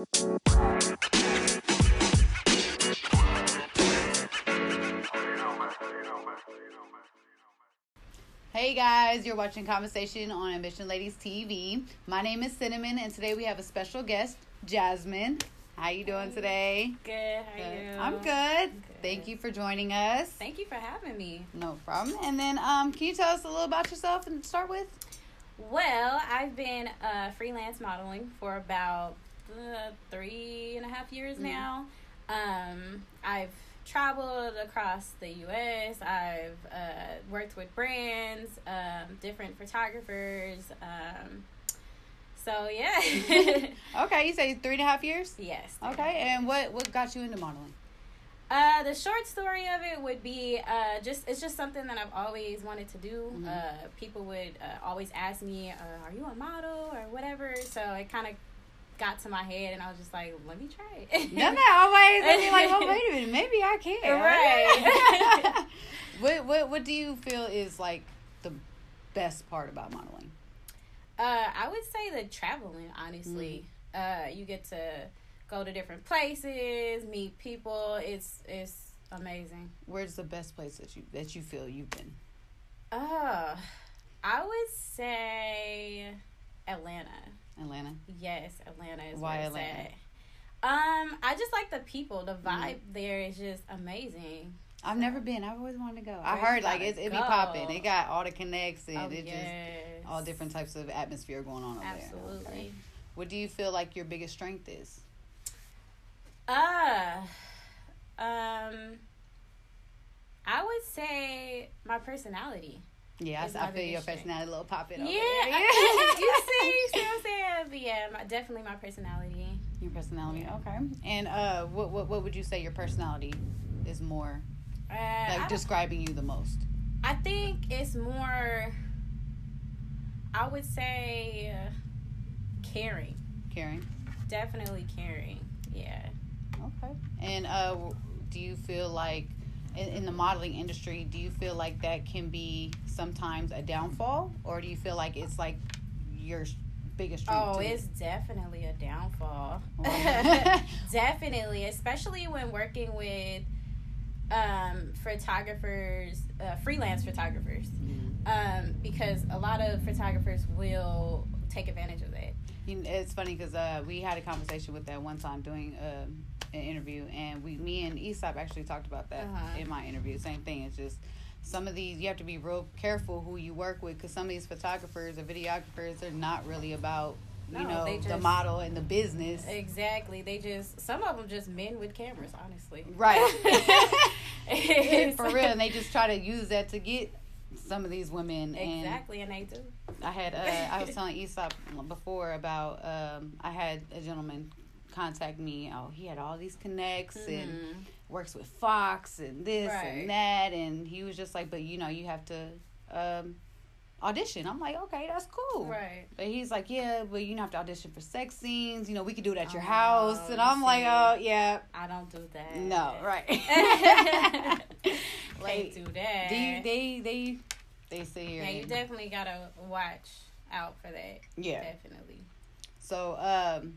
Hey guys, you're watching Conversation on Ambition Ladies TV. My name is Cinnamon, and today we have a special guest, Jasmine. How you doing today? Good. How are you? I'm good. Thank you for joining us. Thank you for having me. No problem. And then, um, can you tell us a little about yourself and start with? Well, I've been uh, freelance modeling for about uh, three and a half years Mhm. now. Um, I've traveled across the U.S. I've uh, worked with brands, um, different photographers. Um, so yeah. Okay, you say three and a half years. yes. Okay, and what what got you into modeling? Uh, the short story of it would be uh, just it's just something that I've always wanted to do. Mhm. Uh, people would uh, always ask me, uh, "Are you a model or whatever?" So it kind of got to my head, and I was just like, "Let me try it." No, no, always. I mean, like, well, wait a minute, maybe I can. Right. what what what do you feel is like the best part about modeling? Uh, I would say the traveling. Honestly, uh, you get to go to different places, meet people. It's it's amazing. Where's the best place that you that you feel you've been? Uh, I would say Atlanta. Atlanta. Yes, Atlanta is Why where it's Atlanta? at. Um, I just like the people. The Mm-hmm. vibe there is just amazing. I've never been. I've always wanted to go. I Where you heard like gotta it's it be popping. It got all the connects and Oh, it yes. just all different types of atmosphere going on over there. Absolutely. Okay. What do you feel like your biggest strength is? Uh, um, I would say my personality. Yeah, Is I, I feel your personality a little popping. over yeah, there. I- you see, you see what I'm saying? But yeah, my, definitely my personality. Your personality, okay. And uh, what what what would you say your personality is more Uh, I, like describing you the most? I think it's more. I would say uh, caring. Caring. Definitely caring. Yeah. Okay. And uh, do you feel like in, in the modeling industry, do you feel like that can be sometimes a downfall, or do you feel like it's like your biggest? Oh, too? it's definitely a downfall. Wow. definitely, especially when working with um, photographers, uh, freelance photographers, Mm. um, because a lot of photographers will take advantage of that. You know, it's funny because uh, we had a conversation with that one time doing uh, an interview, and we, me and Aesop actually talked about that Uh-huh. in my interview. Same thing. It's just some of these you have to be real careful who you work with because some of these photographers or videographers they're not really about you No, know they the model and the business. Exactly. They just some of them just men with cameras, honestly. Right. For real, and they just try to use that to get some of these women. And Exactly, and they do. I had uh, I was telling Aesop before about um, I had a gentleman contact me. Oh, he had all these connects and Mhm. works with Fox and this Right. and that, and he was just like, but you know, you have to um, audition. I'm like, okay, that's cool. Right. But he's like, yeah, but you don't have to audition for sex scenes. You know, we could do it at your Oh, house. And I'm like, oh yeah, I don't do that. no, right. Like, do that. do you, they they they sit here. yeah, you definitely gotta watch out for that. yeah. Definitely. So, um,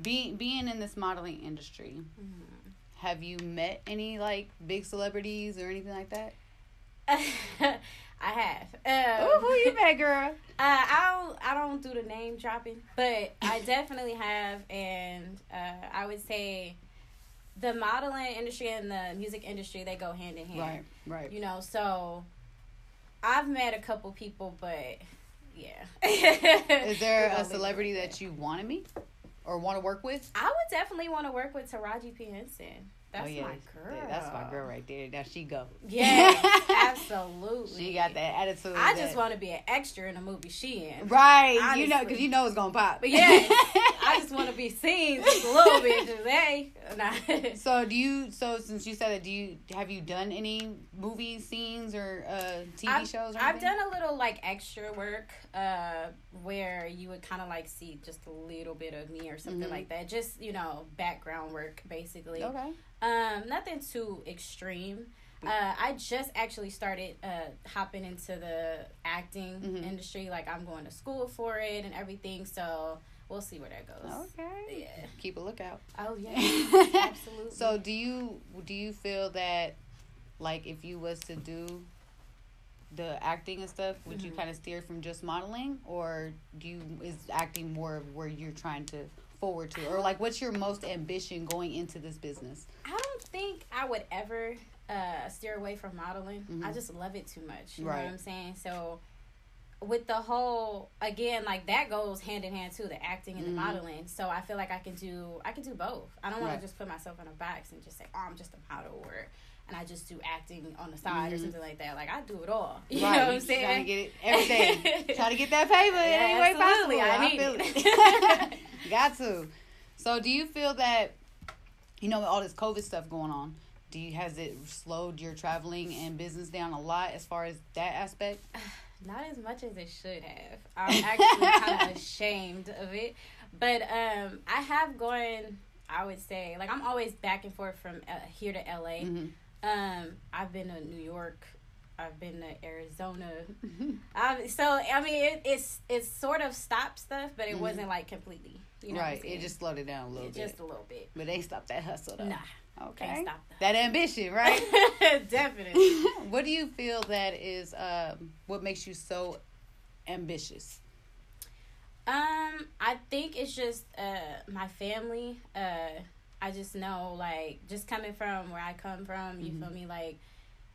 being being in this modeling industry, Mhm. have you met any like big celebrities or anything like that? I have. Um, oh, who you met, girl? Uh, I don't. I don't do the name dropping, but I definitely have, and uh, I would say the modeling industry and the music industry they go hand in hand. Right, right. You know, so I've met a couple people, but yeah. Is there a celebrity leave it at that you want to meet or want to work with? I would definitely want to work with Taraji P Henson. That's oh yeah, my girl. That's my girl right there. Now she go. Yeah, absolutely. She got that attitude. I that- just want to be an extra in a movie she in. right. You know, because you know it's gonna pop. But yeah, I just want to be seen just a little bit. Hey, nah. So do you? So since you said that, do you have you done any movie scenes or uh, TV I've, shows? Or I've anything? done a little like extra work, uh, where you would kind of like see just a little bit of me or something Mhm. like that. Just you know, background work basically. Okay. Um, nothing too extreme. Uh, I just actually started uh, hopping into the acting Mhm. industry. Like I'm going to school for it and everything. So we'll see where that goes. Okay. Yeah. keep a lookout. Oh yeah, absolutely. so do you do you feel that like if you was to do the acting and stuff, would you Mhm. kind of steer from just modeling, or do you is acting more of where you're trying to forward to, or like what's your most ambition going into this business? I don't think I would ever uh, steer away from modeling. I Mhm. just love it too much. You know Right. what I'm saying? So with the whole again, like that goes hand in hand too, the acting and Mhm. the modeling. So I feel like I can do I can do both. I don't want Right. to just put myself in a box and just say, Oh, I'm just a model or and I just do acting on the side or Mhm. something like that. Like I do it all. You right, know what I'm saying? Trying to get it everything, try to get that paper in any way absolutely. possible. I need feel it. it. Got to. So, do you feel that you know with all this COVID stuff going on? Do you has it slowed your traveling and business down a lot as far as that aspect? Not as much as it should have. I'm actually kind of ashamed of it. But um, I have gone, I would say, like I'm always back and forth from uh, here to LA. hmm Um, I've been to New York. I've been to Arizona. Um, so I mean, it, it's it's sort of stopped stuff, but it Mhm. wasn't like completely. You know right, it just slowed it down a little It bit, just a little bit. but they stopped that hustle though. Nah, okay, that ambition, right? Definitely. what do you feel that is um, what makes you so ambitious? Um, I think it's just uh my family. Uh, I just know like just coming from where I come from. You Mhm. feel me? Like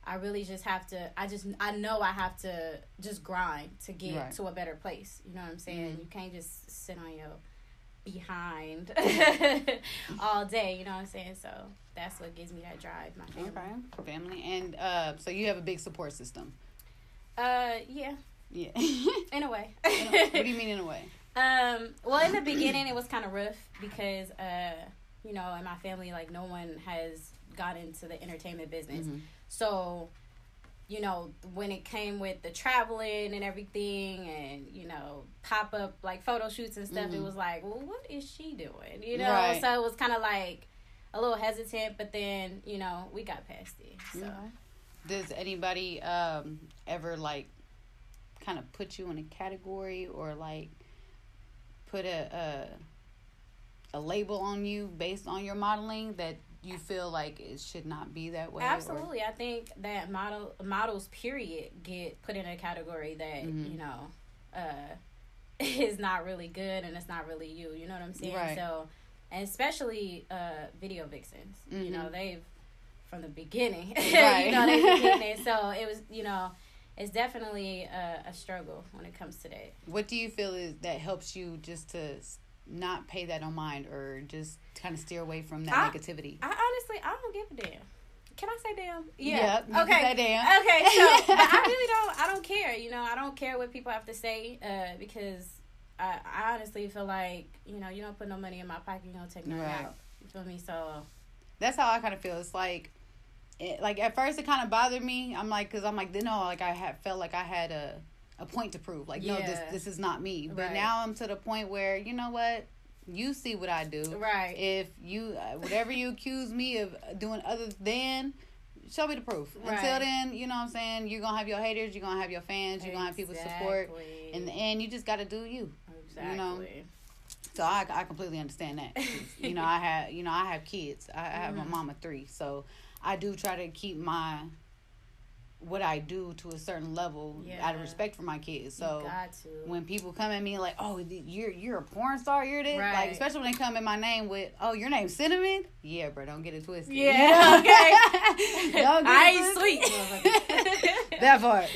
I really just have to. I just I know I have to just grind to get Right. to a better place. You know what I'm saying? Mhm. You can't just sit on your behind all day. You know what I'm saying? So that's what gives me that drive. My family. Okay, family, and uh, so you have a big support system. Uh, yeah, Yeah. in a way. what do you mean in a way? Um, well, in the beginning, it was kind of rough because, uh, you know, in my family, like no one has got into the entertainment business. Mhm. So, you know, when it came with the traveling and everything, and you know, pop up like photo shoots and stuff, it Mhm. was like, well, what is she doing? You know, Right. so it was kind of like a little hesitant, but then you know, we got past it. So. Does anybody um, ever like kind of put you in a category or like put a, a a label on you based on your modeling that you feel like it should not be that way? or- Absolutely, I think that model models period get put in a category that Mhm. you know uh, is not really good and it's not really you. You know what I'm saying? Right. So, and especially uh, video vixens. You know they've from the beginning. Right. you know they've been it. So it was you know it's definitely a, a struggle when it comes to that. What do you feel is that helps you just to not pay that on mind or just kind of steer away from that I- negativity? I honestly I don't give a damn. Can I say damn? Yeah, can okay. say damn. Okay. So, I really don't. I don't care. You know, I don't care what people have to say uh, because I, I honestly feel like you know you don't put no money in my pocket, you don't take no Right. out. You feel me? So that's how I kind of feel. It's like, it, like at first it kind of bothered me. I'm like, cause I'm like, then no, like I had felt like I had a a point to prove. Like, no, this this is not me. But Right. now I'm to the point where you know what, you see what I do. right. If you uh, whatever you accuse me of doing other than. Show me the proof. Right. Until then, you know what I'm saying? You're going to have your haters. You're going to have your fans. You're going to have people support. Exactly. In the end, you just got to do you. exactly. you know, So I, I completely understand that. you know, I have you know I have kids. I, I have Mhm. my mom of three, so I do try to keep my what I do to a certain level out of respect for my kids. So when people come at me like, "Oh, you're you're a porn star, you're this," like especially when they come in my name with, "Oh, your name's Cinnamon," yeah, bro, don't get it twisted. Yeah, okay. don't get I ain't sweet. that part,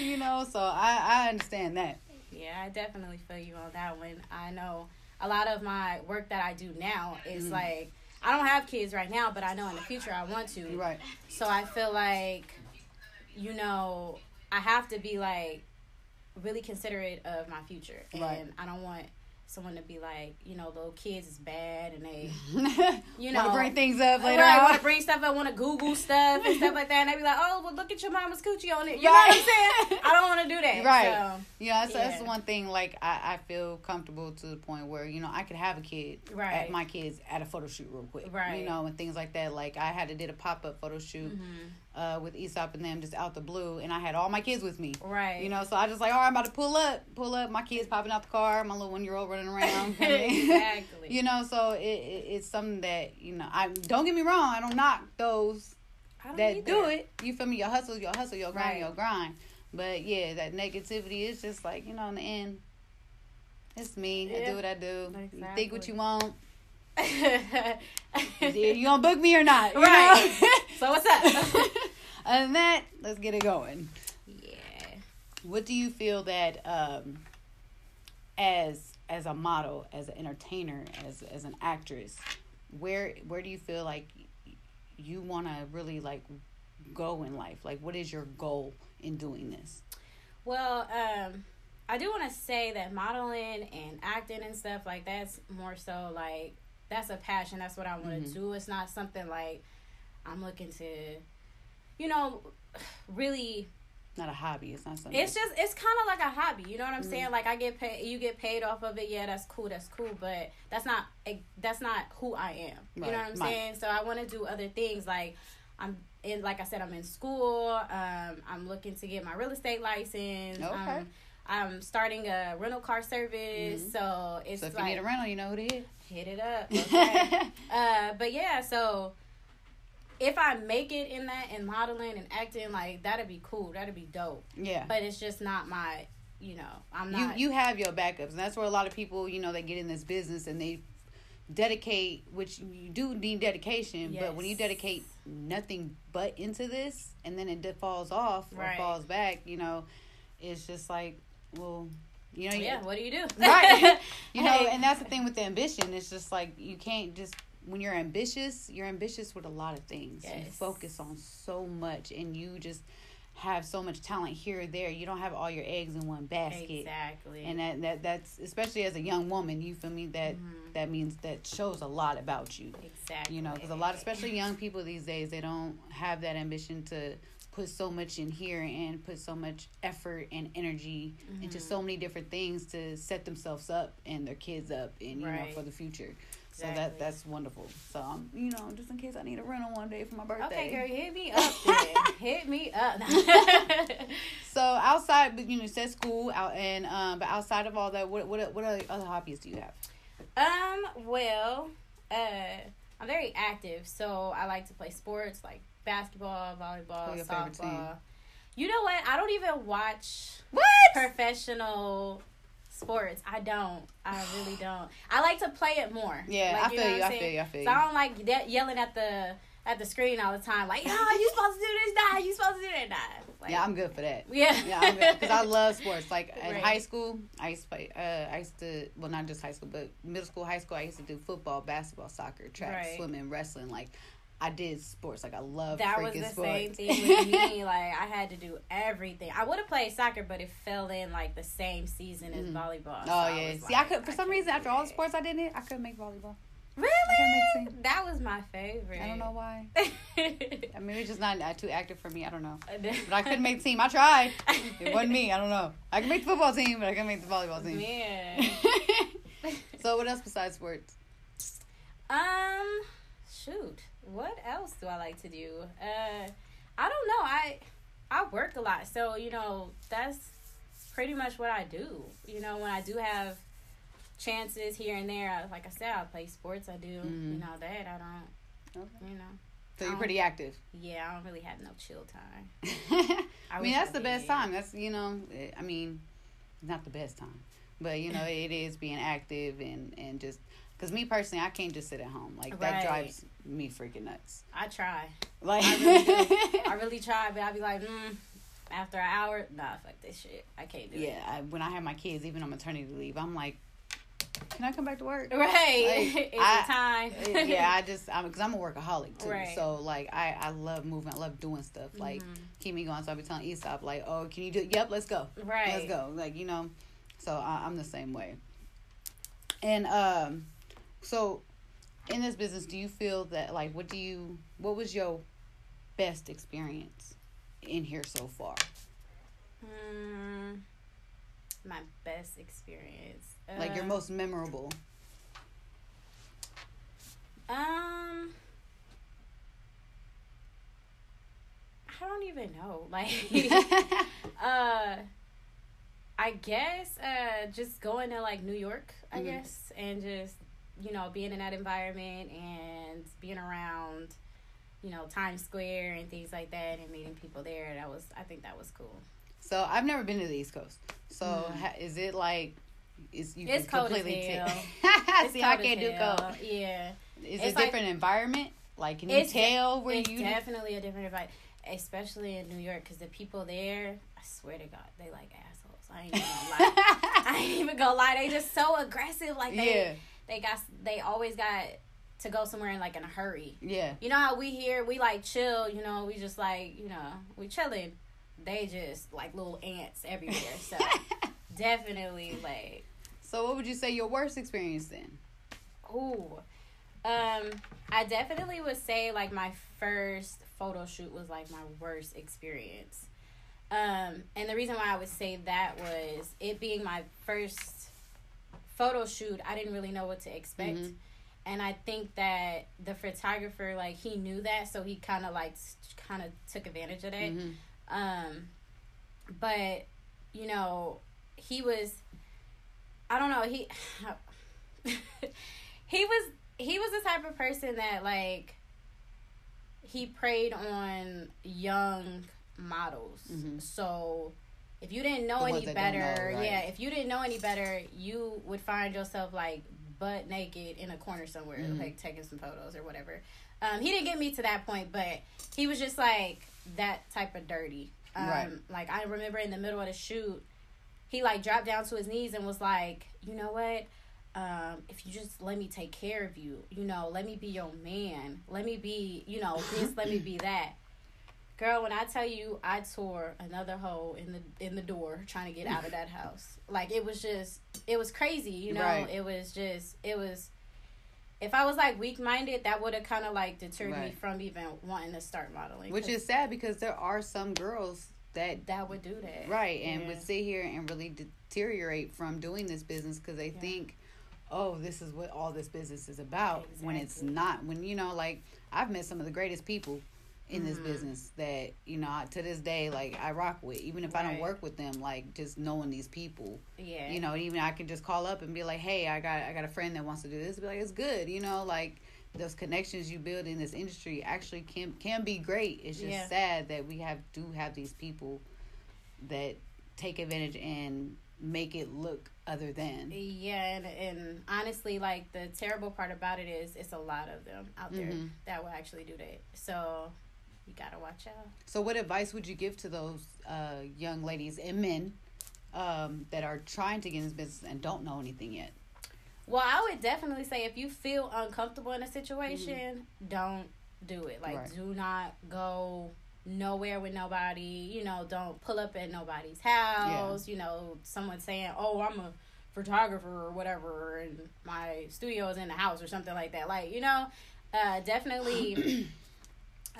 you know. So I I understand that. Yeah, I definitely feel you on that one. I know a lot of my work that I do now is Mhm. like I don't have kids right now, but I know in the future I want to. Right. So I feel like, you know, I have to be like really considerate of my future, and Right. I don't want someone to be like, you know, little kids is bad, and they, you know, bring things up later right, want to bring stuff up, want to Google stuff and stuff like that, and they be like, oh, well, look at your mama's coochie on it. You know what I'm saying? I don't want to do that. Right. So, Yeah, that's, that's one thing. Like I, I feel comfortable to the point where you know I could have a kid, Right. at my kids at a photo shoot real quick, Right. You know, and things like that. Like I had to did a pop up photo shoot mhm. uh, with Aesop and them just out the blue, and I had all my kids with me. Right. You know, so I just like, all right, I'm about to pull up, pull up. My kids popping out the car, my little one year old running around. exactly. you know, so it, it, it's something that you know. I don't get me wrong. I don't knock those don't that either. do it. You feel me? Your hustle, your hustle, your grind, Right. your grind. But yeah, that negativity is just like you know. In the end, it's me. I do what I do. You think what you want. You gonna book me or not? Right. so what's up? Other than that, let's get it going. yeah. What do you feel that um, as as a model, as an entertainer, as as an actress, where where do you feel like you want to really like go in life? Like, what is your goal in doing this? Well, um, I do want to say that modeling and acting and stuff like that's more so like that's a passion. That's what I want to Mhm. do. It's not something like I'm looking to, you know, really. Not a hobby. It's not something. It's just it's kind of like a hobby. You know what I'm Mhm. saying? Like I get paid, you get paid off of it. Yeah, that's cool. That's cool. But that's not that's not who I am. You know what I'm right. saying? So I want to do other things. Like I'm in, like I said, I'm in school. Um, I'm looking to get my real estate license. Okay. Um, I'm starting a rental car service. Mhm. So it's so if like you need a rental, you know who it is. hit it up. Okay. uh, but yeah, so if I make it in that and modeling and acting, like that'd be cool. That'd be dope. yeah. But it's just not my, you know, I'm you not. you have your backups, and that's where a lot of people, you know, they get in this business and they dedicate, which you do need dedication, but when you dedicate nothing but into this, and then it falls off or Right. falls back, you know, it's just like, well, you know, you- yeah. What do you do? right? you know, and that's the thing with the ambition. It's just like you can't just when you're ambitious, you're ambitious with a lot of things. You focus on so much, and you just have so much talent here or there. You don't have all your eggs in one basket. Exactly. And that, that that's especially as a young woman, you feel me? That Mhm. that means that shows a lot about you. exactly. You know, because a lot, especially young people these days, they don't have that ambition to put so much in here and put so much effort and energy into Mhm. so many different things to set themselves up and their kids up and you know for the future. So that that's wonderful. So um, you know, just in case I need a rental one day for my birthday. Okay, girl, hit me up. Then. hit me up. So outside, but you know, you said school out and um, but outside of all that, what what what other other hobbies do you have? Um, well, uh, I'm very active, so I like to play sports like basketball, volleyball, Who your favorite softball. You know what? I don't even watch What? professional sports. I don't. I really don't. I like to play it more. Yeah, Like, I feel you. I feel you. I feel So I don't like that yelling at the at the screen all the time. Like, oh, you supposed to do this, nah. You supposed to do that, nah. Like, Yeah, I'm good for that. Yeah. Yeah, because I love sports. Like in Right. high school, I used to play. Uh, I used to well, not just high school, but middle school, high school. I used to do football, basketball, soccer, track, Right. swimming, wrestling. Like I did sports. Like I love that was the sports. same thing with me. Like I had to do everything. I would have played soccer, but it fell in like the same season as Mhm. volleyball. Oh so I yeah. See, I could for some reason after all the sports I did it, I couldn't make volleyball. Really, that was my favorite. I don't know why. I mean, it's just not uh, too active for me. I don't know. But I couldn't make the team. I tried. It wasn't me. I don't know. I can make the football team, but I couldn't make the volleyball team. Yeah. so what else besides sports? Um, shoot. What else do I like to do? Uh, I don't know. I I work a lot, so you know that's pretty much what I do. You know, when I do have chances here and there, I, like I said, I play sports. I do. Mhm. You know that I don't. Okay. You know. So you're pretty active. Yeah, I don't really have no chill time. I, I mean, that's I the best time. That's you know, I mean, not the best time, but you know, it is being active and and just because me personally, I can't just sit at home. Like that drives me freaking nuts. I try. Like I really. I really try, but I'll be like, mm, after an hour, nah, fuck this shit. I can't do it. yeah, when I have my kids, even on maternity leave, I'm like, can I come back to work? Right. Like, it's time. Yeah, I just I'm because I'm a workaholic too. Right. So like I I love moving. I love doing stuff. Like Mhm. keep me going. So I be telling Aesop like, oh, can you do? Yep, let's go. Right. Let's go. Like you know, so I, I'm the same way. And um, so in this business, do you feel that like what do you what was your best experience in here so far? Mm, my best experience. Like your Uh, most memorable? Um. I don't even know. Like, uh, I guess uh, just going to like New York, I Mhm. guess, and just you know being in that environment and being around, you know, Times Square and things like that, and meeting people there. That was, I think, that was cool. so I've never been to the East Coast. So Mhm. ha- is it like? Is you It's can cold as completely It's See, I can't do cold. Yeah, Is It's it like- different environment? Like, can you It's tell where it's you? definitely a different environment, especially in New York, because the people there, I swear to God, they like assholes. I ain't even gonna lie. I ain't even gonna lie. They just so aggressive. Like they, yeah, they got, they always got to go somewhere in like in a hurry. yeah. You know how we here, we like chill. You know, we just like, you know, we chilling. They just like little ants everywhere. So definitely like, so, what would you say your worst experience then? ooh, um, I definitely would say like my first photo shoot was like my worst experience. Um, and the reason why I would say that was it being my first photo shoot. I didn't really know what to expect. Mhm. and I think that the photographer like he knew that, so he kind of like kind of took advantage of that. Mhm. Um, but you know, he was, I don't know, he he was he was the type of person that like he preyed on young models. Mhm. So if you didn't know The any ones that don't better, know, right. yeah, if you didn't know any better, you would find yourself like butt naked in a corner somewhere, Mhm. like taking some photos or whatever. Um, he didn't get me to that point, but he was just like that type of dirty. Um, Right. Like I remember in the middle of the shoot, he like dropped down to his knees and was like, "You know what? Um, if you just let me take care of you, you know, let me be your man. Let me be, you know, this. let me be that." Girl, when I tell you, I tore another hole in the in the door trying to get out of that house. Like it was just, it was crazy. You know, Right. it was just, it was. If I was like weak minded, that would have kind of like deterred me from even wanting to start modeling. Which is sad because there are some girls that that would do that, right and Yeah. would sit here and really deteriorate from doing this business because they Yeah. think oh this is what all this business is about when it's not when you know like i've met some of the greatest people in this Mhm. business that you know I- to this day like i rock with even if i don't work with them like just knowing these people Yeah, you know even i can just call up and be like hey i got i got a friend that wants to do this be like it's good you know like those connections you build in this industry actually can can be great it's just Yeah. sad that we have do have these people that take advantage and make it look other than Yeah, and, and honestly, like the terrible part about it is it's a lot of them out there Mhm. that will actually do that. So you gotta watch out. so what advice would you give to those uh, young ladies and men um, that are trying to get in this business and don't know anything yet Well, I would definitely say if you feel uncomfortable in a situation, don't do it. Like, Right. do not go nowhere with nobody. You know, don't pull up at nobody's house. You know, someone saying, "Oh, I'm a photographer or whatever, and my studio is in the house or something like that." Like, you know, uh, definitely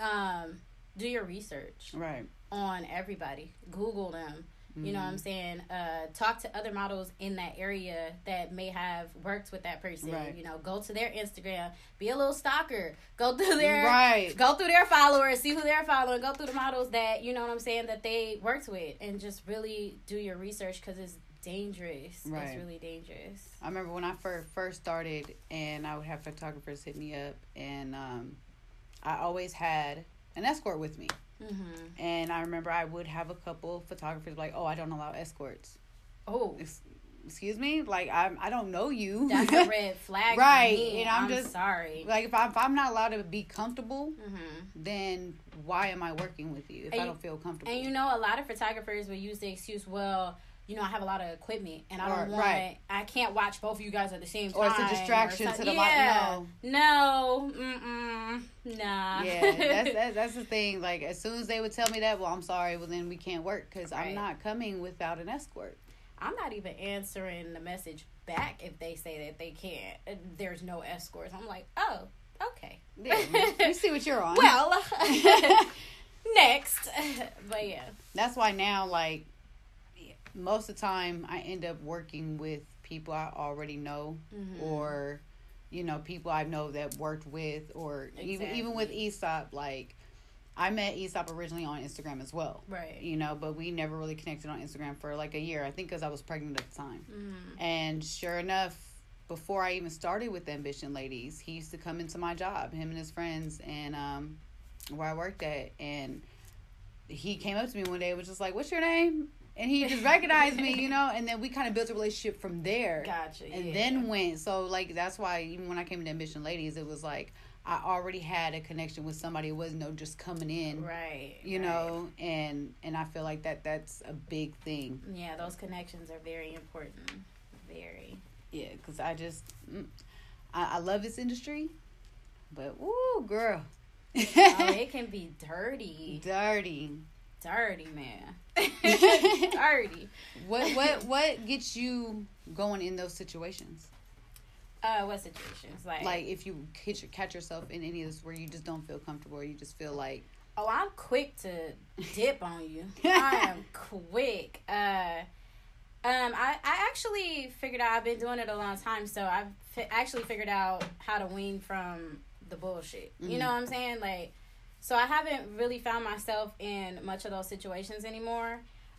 um, do your research right on everybody. Google them. You know what I'm Mm-hmm. saying? Uh, talk to other models in that area that may have worked with that person. Right. You know, go to their Instagram, be a little stalker, go through their right go through their followers, see who they're following, go through the models that you know what I'm saying that they worked with, and just really do your research because it's dangerous. Right. It's really dangerous. I remember when I first first started, and I would have photographers hit me up, and um, I always had an escort with me. Mm-hmm. And I remember I would have a couple photographers like, "Oh, I don't allow escorts." Oh, Ex- Excuse me, like I'm I don't know you. that's a red flag, Right, and I'm I'm just- sorry. like if, I, if I'm not allowed to be comfortable, Mm-hmm. then why am I working with you if And I don't feel comfortable? And you know, a lot of photographers will use the excuse, well, you know, I have a lot of equipment and I don't want, right. I can't watch both of you guys at the same time. Or it's a distraction to the yeah. No, mm-mm, nah. yeah, that's, that's that's the thing. Like as soon as they would tell me that, well, I'm sorry. Well, then we can't work because I'm not coming without an escort. I'm not even answering the message back if they say that they can't. uh, There's no escorts. I'm like, oh, okay. Yeah, we see what you're on. Well, next. but yeah. that's why now like most of the time i end up working with people i already know Mhm. or you know people i know that worked with or even even with Exactly. aesop like I met Aesop originally on Instagram as well. Right. You know, but we never really connected on Instagram for like a year. I think because I was pregnant at the time. Mm. And sure enough, before I even started with Ambition Ladies, he used to come into my job, him and his friends, and um, where I worked at, and he came up to me one day and was just like, "What's your name?" And he just recognized me, you know, and then we kind of built a relationship from there. Gotcha. And yeah. then went so like that's why even when I came to Ambition Ladies, it was like I already had a connection with somebody. It wasn't no just coming in, Right. you right. know, and and I feel like that that's a big thing. Yeah, those connections are very important. Very. Yeah, because I just mm, I, I love this industry, but woo, girl, oh, it can be dirty. dirty. Dirty, man. dirty. What what what gets you going in those situations? Uh, what situations? Like, Like if you catch, catch yourself in any of this where you just don't feel comfortable, or you just feel like oh, I'm quick to dip on you. I am quick. Uh, um, I, I actually figured out I've been doing it a long time, so I've fi- actually figured out how to wean from the bullshit. You Mhm. know what I'm saying? Like, so I haven't really found myself in much of those situations anymore.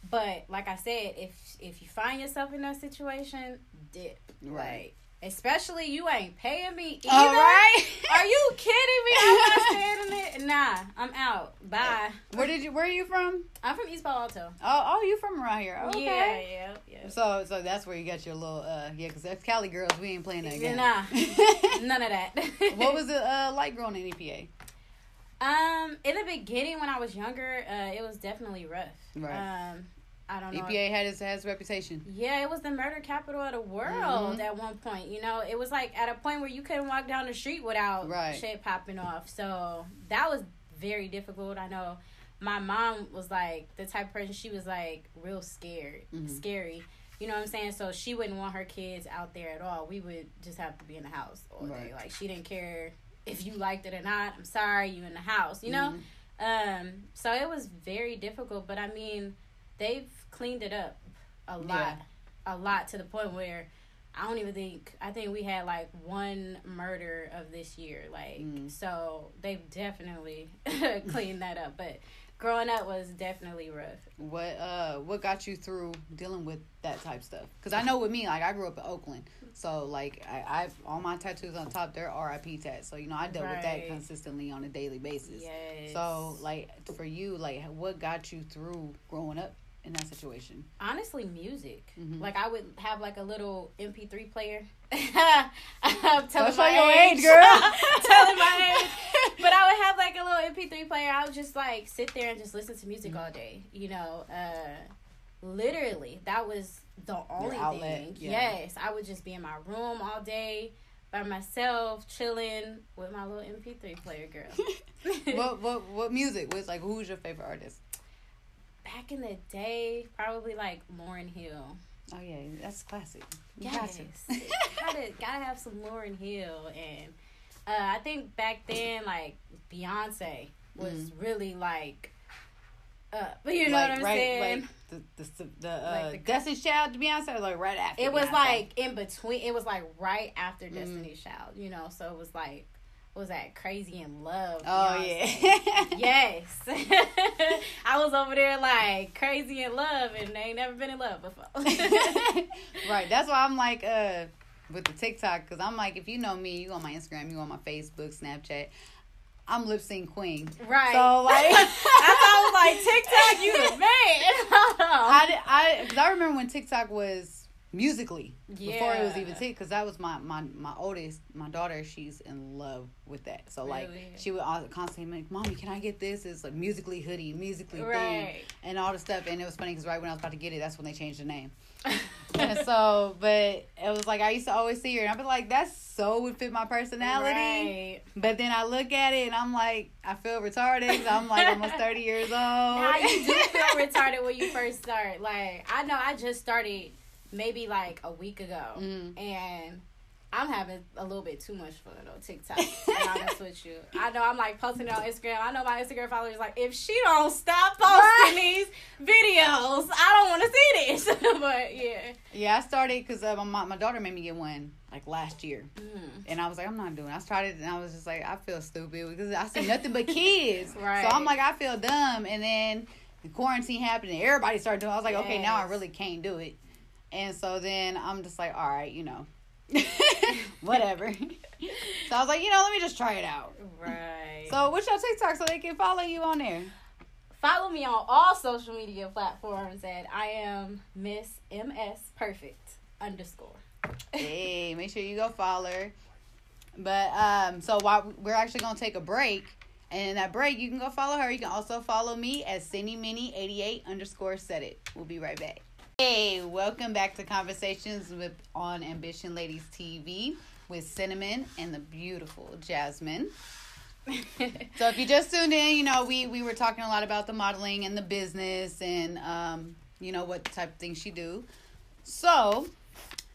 But like I said, if if you find yourself in that situation, dip. Right. Like, especially you ain't paying me either. all right. Are you kidding me? I'm not standing it. Nah, I'm out. Bye. where did you? Where are you from? I'm from East Palo Alto. Oh, oh, you from around here? Okay. Yeah, yeah, yeah. So, so that's where you got your little, uh, yeah, because that's Cali girls. We ain't playing that game. Nah, none of that. what was it uh, like growing in EPA? Um, in the beginning when I was younger, uh, it was definitely rough. Right. Um, I don't know. EPA had its has reputation. Yeah, it was the murder capital of the world Mhm. at one point. You know, it was like at a point where you couldn't walk down the street without Right. shit popping off. So that was very difficult. I know my mom was like the type of person she was like real scared, Mhm. scary. You know what I'm saying? So she wouldn't want her kids out there at all. We would just have to be in the house all day. Right. Like she didn't care if you liked it or not. I'm sorry, you in the house. You know. Mhm. Um, so it was very difficult, but I mean, they've cleaned it up a lot, a lot to the point where I don't even think I think we had like one murder of this year. Like, Mm. so they've definitely cleaned that up. But growing up was definitely rough. What uh what got you through dealing with that type stuff? Because I know with me, like I grew up in Oakland, so like I I all my tattoos on top they're RIP tats, so you know I dealt with that consistently on a daily basis. Yes. So like for you, like what got you through growing up in that situation? honestly music Mhm. like i would have like a little mp3 player i'm telling Don't my age, age, girl. telling my age but i would have like a little mp3 player i would just like sit there and just listen to music all day you know uh literally that was the only outlet, thing yeah. yes i would just be in my room all day by myself chilling with my little mp3 player girl what what what music was like? Who's your favorite artist? back in the day probably like Lauryn Hill Oh yeah, that's classic. You Yes, got to. gotta gotta have some Lauryn Hill, and uh, I think back then like Beyonce was Mhm. really like, uh, but you know like, what I'm right, saying. Like the the the uh, Like the- Destiny's Child to Beyonce, like right after. it was Beyonce. like in between. It was like right after Mhm. Destiny's Child, you know. So it was like, what was that Crazy in Love? Oh Beyonce. yeah. Yes, I was over there like crazy in love, and they ain't never been in love before. right. That's why I'm like, uh, with the TikTok, because I'm like, if you know me, you on my Instagram, you on my Facebook, Snapchat, I'm lip sync queen. Right. So like, I was like, TikTok, you the man. I I because I remember when TikTok was Musical.ly before it was even TikTok because that was my my my oldest my daughter she's in love with that so like Really? she would constantly like mommy can I get this it's like Musical.ly hoodie Musical.ly thing and all the stuff and it was funny because right when I was about to get it that's when they changed the name and so but it was like I used to always see her and I'd be like "That's so would fit my personality Right. but then I look at it and I'm like I feel retarded I'm like almost 30 years old Now you do feel retarded when you first start. Like I know I just started maybe like a week ago, Mhm. and I'm having a little bit too much fun on TikTok. to be honest with you, I know I'm like posting it on Instagram. I know my Instagram followers like, if she don't stop posting these videos, I don't want to see this. but yeah, Yeah, I started because uh, my my daughter made me get one like last year, mm. and I was like, I'm not doing. it. I started and I was just like, I feel stupid because I see nothing but kids. Right. So I'm like, I feel dumb, and then the quarantine happened and everybody started doing. it. I was like, okay, now I really can't do it, and so then I'm just like, all right, you know, whatever. so I was like, you know, let me just try it out. right. So what's your TikTok so they can follow you on there? Follow me on all social media platforms at I am Miss MS Perfect underscore. hey, make sure you go follow her. But um, so while we're actually gonna take a break, and in that break, you can go follow her. You can also follow me at Cindy Mini eighty eight underscore set it. We'll be right back. Hey, welcome back to Conversations with on Ambition Ladies TV with Cinnamon and the beautiful Jasmine. So if you just tuned in, you know we we were talking a lot about the modeling and the business and um, you know what type of things she do. So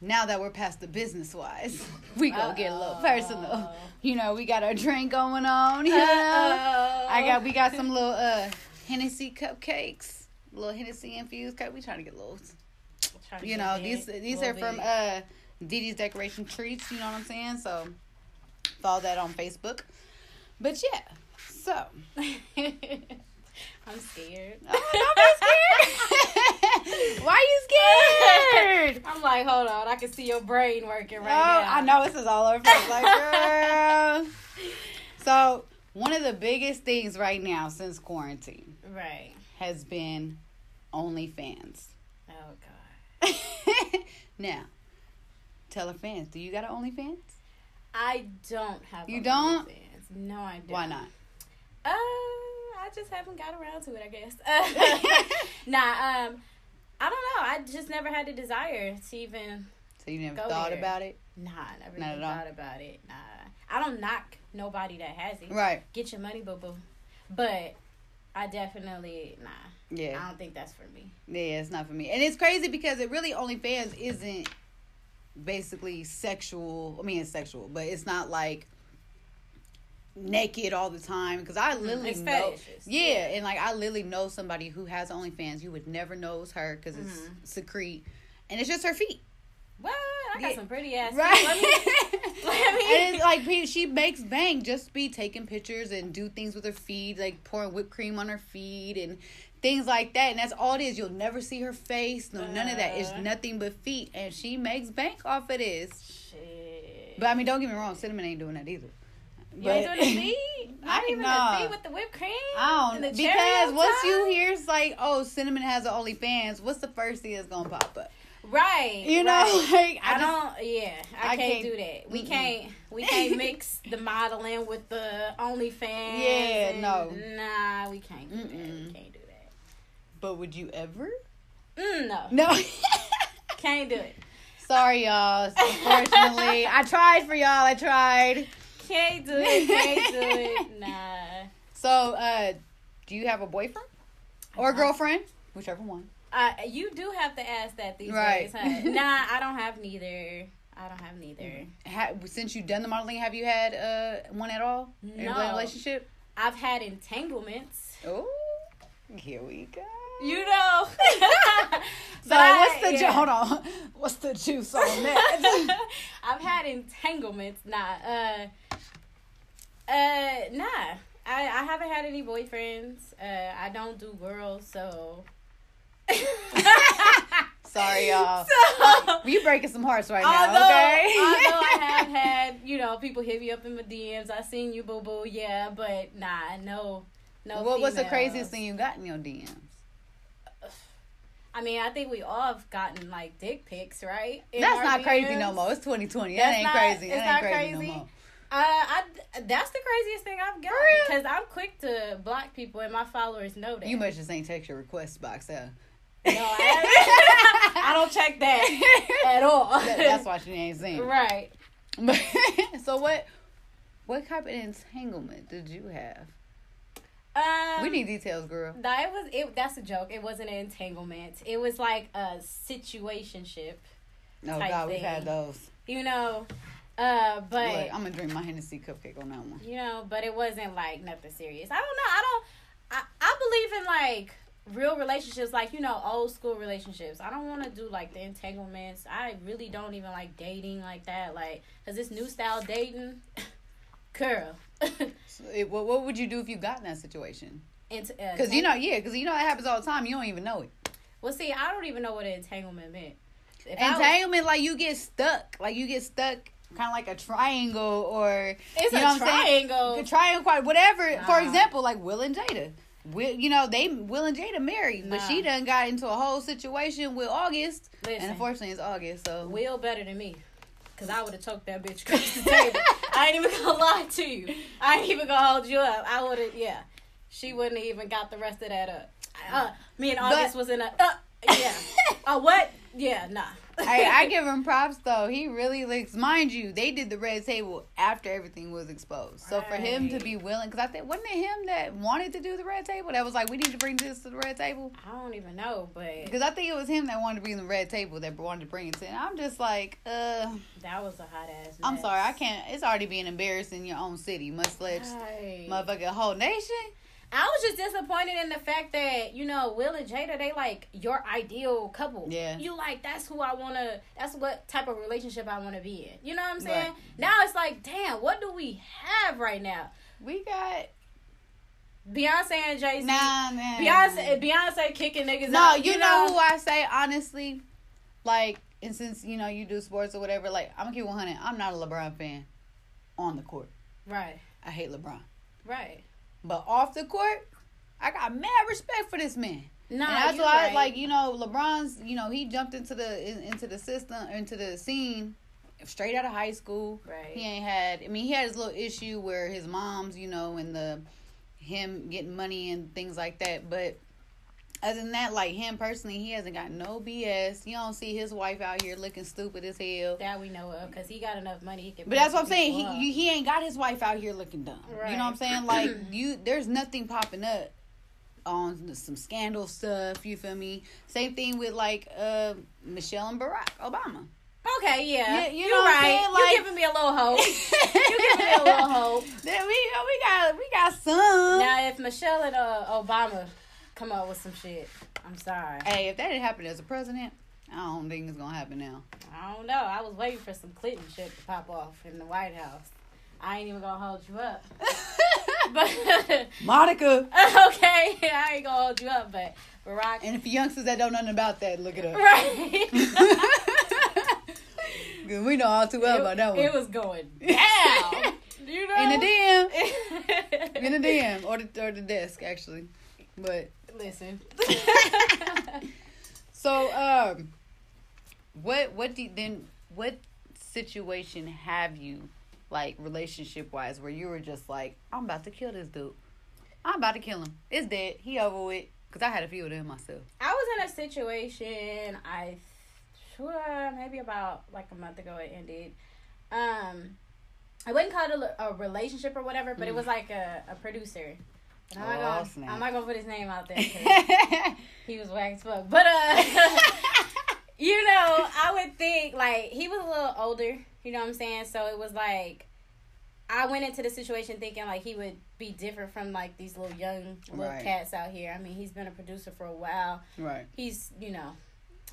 now that we're past the business wise, we go get a little personal. You know, we got our drink going on. You know, I got we got some little uh Hennessy cupcakes, little Hennessy infused cup. We trying to get little. You know, these these are from uh Dee Dee's Decoration Treats. You know what I'm saying? So follow that on Facebook. But yeah, so I'm scared. Oh, don't be scared. Why you scared? I'm like, hold on, I can see your brain working right oh, now. I know this is all over. Like, girl. so one of the biggest things right now since quarantine Right. Has been OnlyFans. Oh god. now, tell our fans, do you got an OnlyFans? I don't have. You don't? OnlyFans. No, I don't. Why not? Uh, I just haven't got around to it. I guess. nah. Um, I don't know. I just never had the desire to even. So you never thought there. about it? Nah, I never Not even at all? thought about it. Nah, I don't knock nobody that has it. Right. Get your money, boo boo. But I definitely nah. Yeah. I don't think that's for me. Yeah, it's not for me. And it's crazy because it really OnlyFans isn't basically sexual. I mean, it's sexual, but it's not like naked all the time. Because I literally It's know, yeah, Yeah. and like I literally know somebody who has OnlyFans. You would never know it's her because it's Mhm. secrete, and it's just her feet, What? I got Yeah. some pretty ass. feet. right? Let me, let me- and it's like she makes bank just be taking pictures and do things with her feet, like pouring whipped cream on her feet and things like that. And that's all it is. You'll never see her face, no none of that. It's Uh. nothing but feet, and she makes bank off of this. Shit. But I mean, don't get me wrong, Cinnamon ain't doing that either. you ain't doing the feet? Not I even know. the feet with the whipped cream? I don't the because once you hear it's like, oh, Cinnamon has an OnlyFans, what's the first thing that's gonna pop up? Right. You know, right. like I, I, just, don't. Yeah, I, I can't, can't- do that. We Mm-mm. can't. We can't mix the modeling with the OnlyFans. Yeah, no. Nah, we can't do that. Mm-mm. We can't do that. But would you ever? Mm, no, No. can't do it. Sorry, y'all. Unfortunately, I tried for y'all. I tried. Can't do it. Can't do it. Nah. So, uh, do you have a boyfriend or a girlfriend? Whichever one. Uh, you do have to ask that these Right. days, huh? nah, I don't have neither. I don't have neither. Ha- since you've done the modeling, have you had uh one at all in a No. relationship? I've had entanglements. Oh, here we go. You know. So But what's the ju- yeah. hold on? What's the juice on that? I've had entanglements. Nah. Uh. Uh. Nah. I I haven't had any boyfriends. Uh. I don't do girls. So. Sorry, y'all. So. You breaking some hearts right now, okay? although I have had, you know, people hit me up in my DMs. I seen you, boo boo, yeah, but nah, no, no. what was the craziest thing you got in your DMs? I mean, I think we all have gotten like dick pics, right? In That's not crazy no more. It's 2020. That's that ain't not- crazy. it's That not crazy, crazy. no more. Uh, I that's the craziest thing I've got because I'm quick to block people and my followers know that. You must just ain't text your request box out. No, I. I don't check that at all. That- That's why she ain't seen. right. But so what? What type of entanglement did you have? Um, we need details, girl. No, it was it. That's a joke. It wasn't an entanglement. It was like a situationship. Oh God, we've had those. You know, Uh, but Look, I'm gonna drink my Hennessy cupcake on that one. you know, but it wasn't like nothing serious. I don't know. I don't. I I believe in like real relationships, like you know, old school relationships. I don't want to do like the entanglements. I really don't even like dating like that. Like, cause this new style dating, girl. So it, what, what would you do if you got in that situation? Ent- uh, Because you know, yeah, because you know it happens all the time. You don't even know it. Well, see, I don't even know what an entanglement meant. If I was- Entanglement, like you get stuck, like you get stuck, kind of like a triangle or it's you a know what I'm saying? triangle. a triangle, whatever. For example, like Will and Jada. Will, you know they Will and Jada married, but she done got into a whole situation with August, Listen. and unfortunately it's August. So Will better than me. Cause I would have choked that bitch across the table. I ain't even gonna lie to you. I ain't even gonna hold you up. I would have, yeah. She wouldn't have even got the rest of that up. Uh, me and August was in a, uh, yeah. Uh, what? Yeah, nah. Hey, I give him props though. He really likes, mind you, they did the red table after everything was exposed. So for him to be willing, because I think wasn't it him that wanted to do the red table? That was like, we need to bring this to the red table. I don't even know, but Because I think it was him that wanted to be in the red table that wanted to bring it to. And I'm just like, uh, that was a hot ass. I'm sorry, I can't. It's already being embarrassed in your own city, much less Right. motherfucking whole nation. I was just disappointed in the fact that you know Will and Jada they like your ideal couple. Yeah. You like that's who I want to. That's what type of relationship I want to be in. You know what I'm saying? Right. Now it's like, damn, what do we have right now? We got Beyonce and Jay Z. nah, man. Beyonce, Beyonce kicking niggas No, out. you, know, who I say honestly, like, and since you know you do sports or whatever, like I'm gonna keep 100. I'm not a LeBron fan on the court. Right, I hate LeBron, right. But off the court, I got mad respect for this man. No, and that's why, right. like, you know, LeBron's, you know, he jumped into the in, into the system, into the scene, straight out of high school. Right. He ain't had. I mean, he had his little issue where his mom's, you know, and the him getting money and things like that. But other than that, like him personally, he hasn't got no BS. You don't see his wife out here looking stupid as hell. that we know of because he got enough money. He can. But that's what I'm saying. people up. He he ain't got his wife out here looking dumb. Right. You know what I'm saying? Like you, there's nothing popping up on some scandal stuff. You feel me? Same thing with like uh, Michelle and Barack Obama. Okay, yeah, you you know are right. Like- you giving me a little hope. you giving me a little hope. Then we we got we got some. Now, if Michelle and uh, Obama come up with some shit, I'm sorry. hey, if that didn't happen as a president, I don't think it's gonna happen now. I don't know. I was waiting for some Clinton shit to pop off in the White House. I ain't even gonna hold you up. But Monica. okay, I ain't gonna hold you up. But Barack, And if youngsters that don't know nothing about that, look it up. right? we know all too well about that one. It was going down. you know, in the DM, in the DM, or the or the desk actually. But Listen. so um, what what do you, then what situation have you like relationship wise where you were just like I'm about to kill this dude, I'm about to kill him. It's dead. He over with. Cause I had a few of them myself. I was in a situation. I sure maybe about like a month ago it ended. Um, I wouldn't call it a, a relationship or whatever, but it was like a, a producer. I'm. Oh, not gonna. I'm not gonna put his name out there. he was whack as fuck. But uh, you know, I would think like he was a little older. You know what I'm saying? So it was like I went into the situation thinking like he would be different from like these little young little Right. cats out here. I mean, he's been a producer for a while. right. He's you know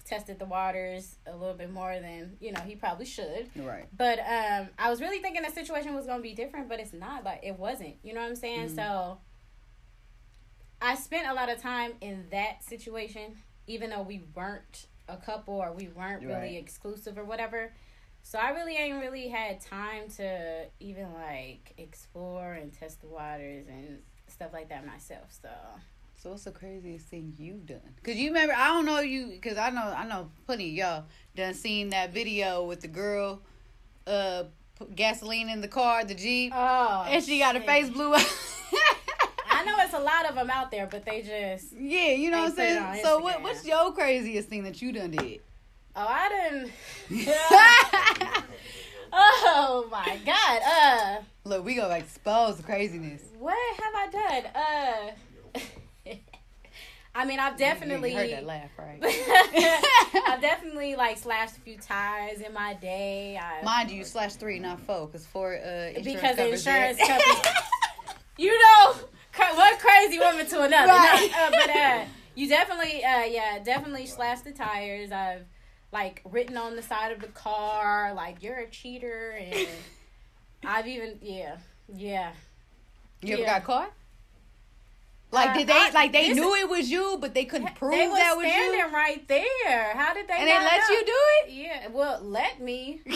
tested the waters a little bit more than you know he probably should. Right. But um, I was really thinking the situation was gonna be different, but it's not. Like it wasn't. You know what I'm saying? Mhm. So I spent a lot of time in that situation, even though we weren't a couple or we weren't Right. really exclusive or whatever. So I really ain't really had time to even like explore and test the waters and stuff like that myself. So So what's the craziest thing you've done? Cause you remember, I don't know you, cause I know, I know plenty of y'all done seen that video with the girl, uh, gasoline in the car, the jeep, oh, and she got her face blew up. I know it's a lot of them out there, but they just yeah, you know what I'm They put it saying. So what, what's your craziest thing that you done did? oh I didn't. Oh my god. Uh Look, we gonna expose the craziness. what have I done? Uh I mean, I've definitely you heard that laugh, right? I've definitely like slashed a few tires in my day. I, Mind you, slash three, not four, because four uh, insurance because covers insurance company. you know, one crazy woman to another. Right. Not- uh, but uh, you definitely, uh, yeah, definitely slashed the tires. I've like written on the side of the car, like you're a cheater, and I've even, yeah, yeah. You ever Yeah. got caught? Like Uh, did they I- like they knew it was you, but they couldn't prove they was that was standing you, right there. How did they? and they let know? you do it? Yeah, well, let me.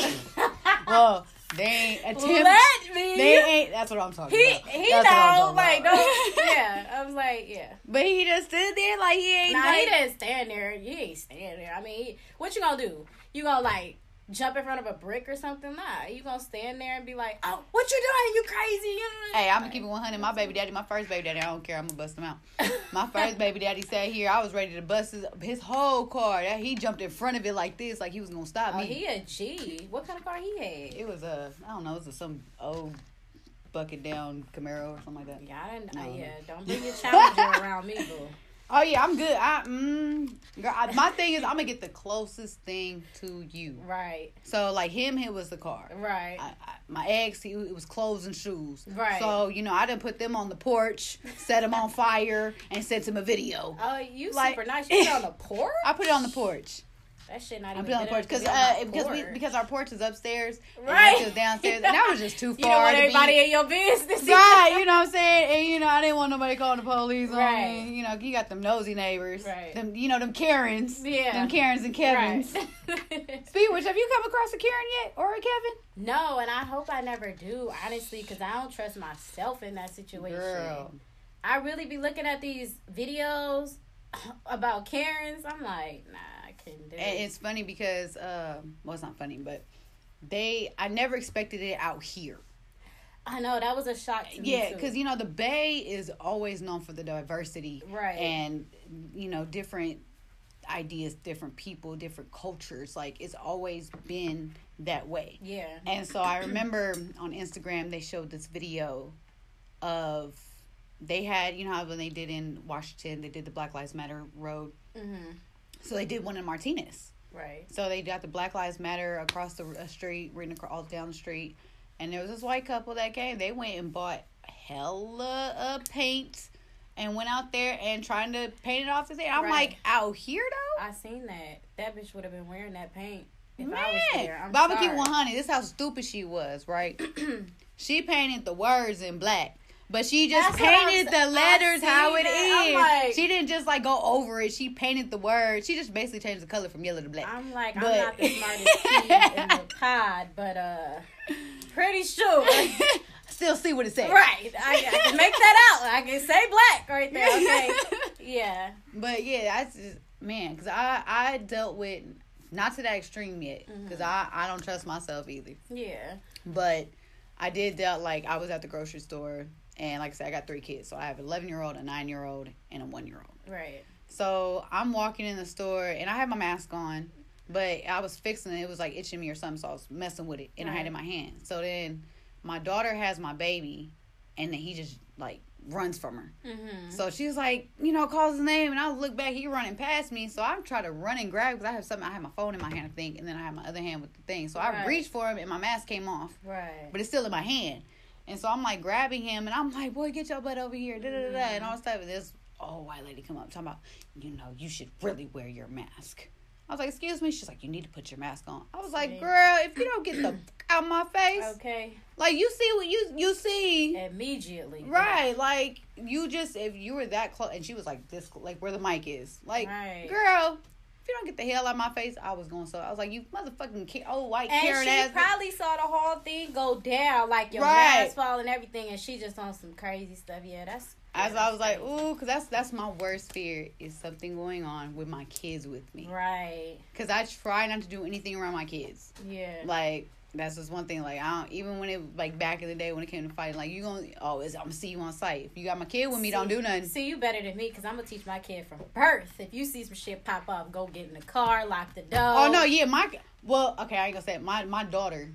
Well, they ain't attempt. let me. They ain't. That's what I'm talking he about. he That's know like about. don't yeah. I was like yeah. But he just stood there like he ain't. Nah, like, he didn't stand there. He ain't stand there. I mean, he, what you gonna do? You gonna like jump in front of a brick or something? Nah, you gonna stand there and be like, oh, what you doing? You crazy? Hey, I'm gonna keep it 100. My baby daddy, my first baby daddy, I don't care. I'm gonna bust him out. My first baby daddy sat here. I was ready to bust his, his whole car. That he jumped in front of it like this, like he was gonna stop Oh, me. he a G. What kind of car he had? It was a, I don't know, it was some old bucket down Camaro or something like that. Yeah, I didn't. No, uh, yeah, don't bring your challenger around me, boo. Oh yeah, I'm good. I mm, girl, I, my thing is I'm gonna get the closest thing to you. Right, So like him, it was the car. right. I, I, my ex, he, it was clothes and shoes. Right. So you know, I didn't put them on the porch, set them on fire, and sent him a video. oh, you like- super nice. You put it on the porch? I put it on the porch. That shit not I even. on the porch because be uh because we because our porch is upstairs, and Right. was downstairs, and that was just too you far. don't want everybody be, in your business. Right, you know what I'm saying? And you know, I didn't want nobody calling the police on Right. me. You know, you got them nosy neighbors. Right. Them you know, them Karens. Yeah. Them Karens and Kevins. Right. Speaking which, have you come across a Karen yet? Or a Kevin? no, and I hope I never do, honestly, because I don't trust myself in that situation. Girl. I really be looking at these videos about Karens. I'm like, nah, I And it's funny because um well it's not funny, but they I never expected it out here. I know that was a shock to me. Yeah, because you know the Bay is always known for the diversity, Right. And you know different ideas, different people, different cultures. Like it's always been that way. yeah, And so I remember on Instagram they showed this video of they had you know how when they did in Washington they did the Black Lives Matter road. hmm So they did one in Martinez. right. So they got the Black Lives Matter across the street, written across all down the street, and there was this white couple that came. They went and bought hella uh, paint and went out there and trying to paint it off the thing. I'm Right. like, out here though, I seen that. That bitch would have been wearing that paint if man. I was there. I'm Barbecue sorry. 100. This how stupid she was, right? she painted the words in black. But she just That's painted the letters how it. I'm like- she didn't just like go over it. She painted the words. She just basically changed the color from yellow to black. I'm like, But- I'm not the smartest kid in the pod, but uh, pretty sure. Still see what it says. Right, I, I can make that out. I can say black right there. Okay, yeah, But yeah, I just man, because I I dealt with not to that extreme yet, Mm-hmm. because I I don't trust myself either. yeah, But I did dealt like I was at the grocery store, and like I said, I got three kids, so I have an eleven year old, a nine year old, and a one year old. right. So I'm walking in the store, and I have my mask on, but I was fixing it. It was like itching me or something, so I was messing with it, and I had it in my hand. So then my daughter has my baby, and then he just like runs from her. Mm-hmm. So she's like, you know, calls his name, and I look back, he running past me. So I try to run and grab because I have something. I have my phone in my hand, I think, and then I have my other hand with the thing. So I Right. reached for him, and my mask came off, Right. but it's still in my hand. And so I'm like grabbing him, and I'm like, boy, get your butt over here, da da da da, and all stuff. And this old oh, white lady come up talking about, you know, you should really wear your mask. I was like, excuse me. She's like, you need to put your mask on. I was like, girl, if you don't get the out my face, Okay. like you see what you you see. Immediately. Right, like you just if you were that close, and she was like this, like where the mic is, like Right. girl, you don't get the hell out of my face, I was going so. I was like, you motherfucking ki- old white And Karen she ass. probably saw the whole thing go down, like your Right. mask fall and everything, and she just on some crazy stuff. Yeah, that's. As I was like, ooh, cause that's that's my worst fear is something going on with my kids with me. Right. cause I try not to do anything around my kids. Yeah. Like that's just one thing. Like I don't even when it like back in the day when it came to fighting, like you gonna oh, I'm gonna see you on sight. If you got my kid with me, don't do nothing. See, you better than me because I'm gonna teach my kid from birth. If you see some shit pop up, go get in the car, lock the door. Oh no, yeah, my well, okay, I ain't gonna say it. My my daughter,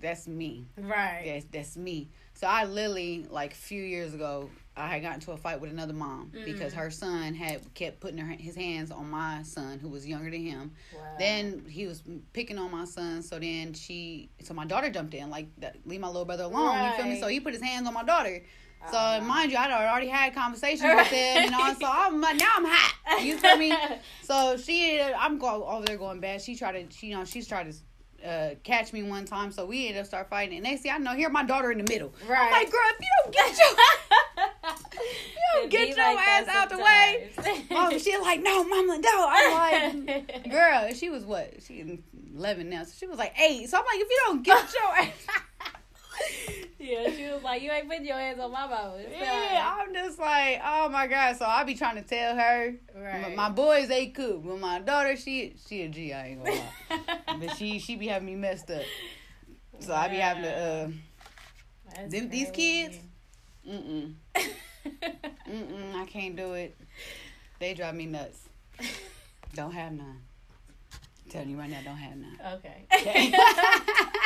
that's me. Right. That's that's me. So I literally like a few years ago, I had gotten into a fight with another mom mm. because her son had kept putting her, his hands on my son who was younger than him. Wow. Then he was picking on my son. So then she, so my daughter jumped in like, leave my little brother alone. You feel me? So he put his hands on my daughter. So oh, no. mind you, I'd already had conversations with him, and all. So I'm now I'm hot. You feel me? So she, I'm go over there going bad. She tried to, she, you know, she's trying to uh, catch me one time. So we ended up start fighting. And next thing I know, here my daughter in the middle. I'm Right. like, girl, if you don't get your, you don't get your ass out the way. Mom, she like, no, mama, no. I'm like, girl, she was what? She 11 now, so she was like eight. So I'm like, if you don't get your ass. Yeah, she was like, "You ain't putting your hands on my mama." It's Yeah, I'm just like, oh my god. So I be trying to tell her, right. my, my boys they cool, but my daughter she she a G. I ain't gonna lie, but she she be having me messed up. So I be having to, uh, That's them- these kids? mm mm, mm mm, I can't do it. They drive me nuts. Don't have none. I'm telling you right now, don't have none. Okay. okay.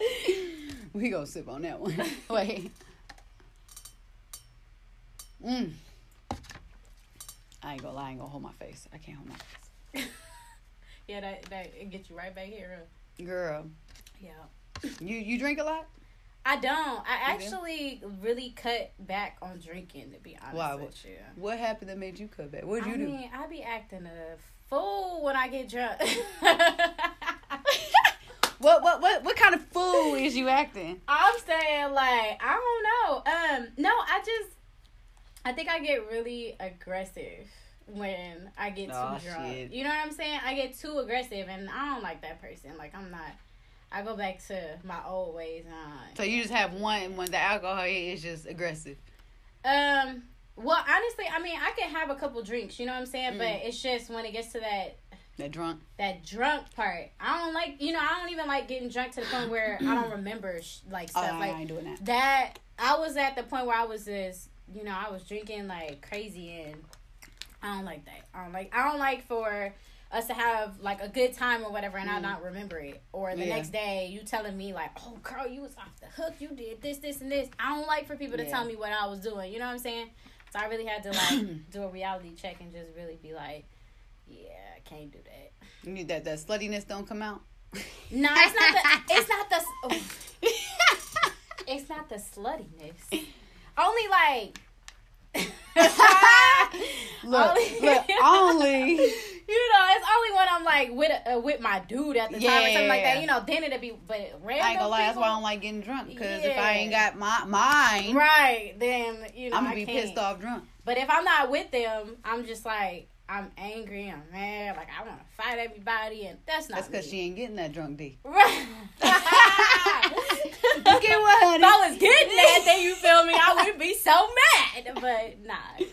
we gonna sip on that one. Wait. Mm. I ain't gonna lie, I ain't gonna hold my face. I can't hold my face. yeah, that that it gets you right back here. huh? Girl, Yeah. you you drink a lot? I don't. I actually really cut back on drinking to be honest Why? with you. What happened that made you cut back? What'd you I do? mean, I be acting a fool when I get drunk. What what what what kind of fool is you acting? I'm saying like I don't know. Um, no, I just I think I get really aggressive when I get too drunk. shit. You know what I'm saying? I get too aggressive, and I don't like that person. Like I'm not. I go back to my old ways. Uh, So you just have one when the alcohol is just aggressive. um. Well, honestly, I mean, I can have a couple drinks. You know what I'm saying? But Mm. it's just when it gets to that That drunk. that drunk part. I don't like. You know, I don't even like getting drunk to the point where I don't remember sh- like Oh, stuff. I like ain't doing that. that I was at the point where I was just, you know, I was drinking like crazy and I don't like that. I don't like I don't like for us to have like a good time or whatever and I Mm. not remember it. Or the Yeah. next day you telling me like, Oh girl, you was off the hook, you did this, this and this. I don't like for people to tell me what I was doing. You know what I'm saying? So I really had to like do a reality check and just really be like, Yeah, I can't do that. You need that that sluttiness don't come out. No, it's not the it's not the oh, it's not the sluttiness. Only like Look, Only- look, only. you know, it's only when I'm like with uh, with my dude at the time or something like that. You know, then it'd be. But random I ain't gonna lie, that's why I don't like getting drunk. Because if I ain't got my mine, Right, then you know I'm gonna be can't. pissed off drunk. But if I'm not with them, I'm just like I'm angry, I'm mad, like I want to fight everybody, and that's not. That's because she ain't getting that drunk D. Right. You get what, honey? If I was getting that, then you feel me, I wouldn't be so mad. But nah, yeah.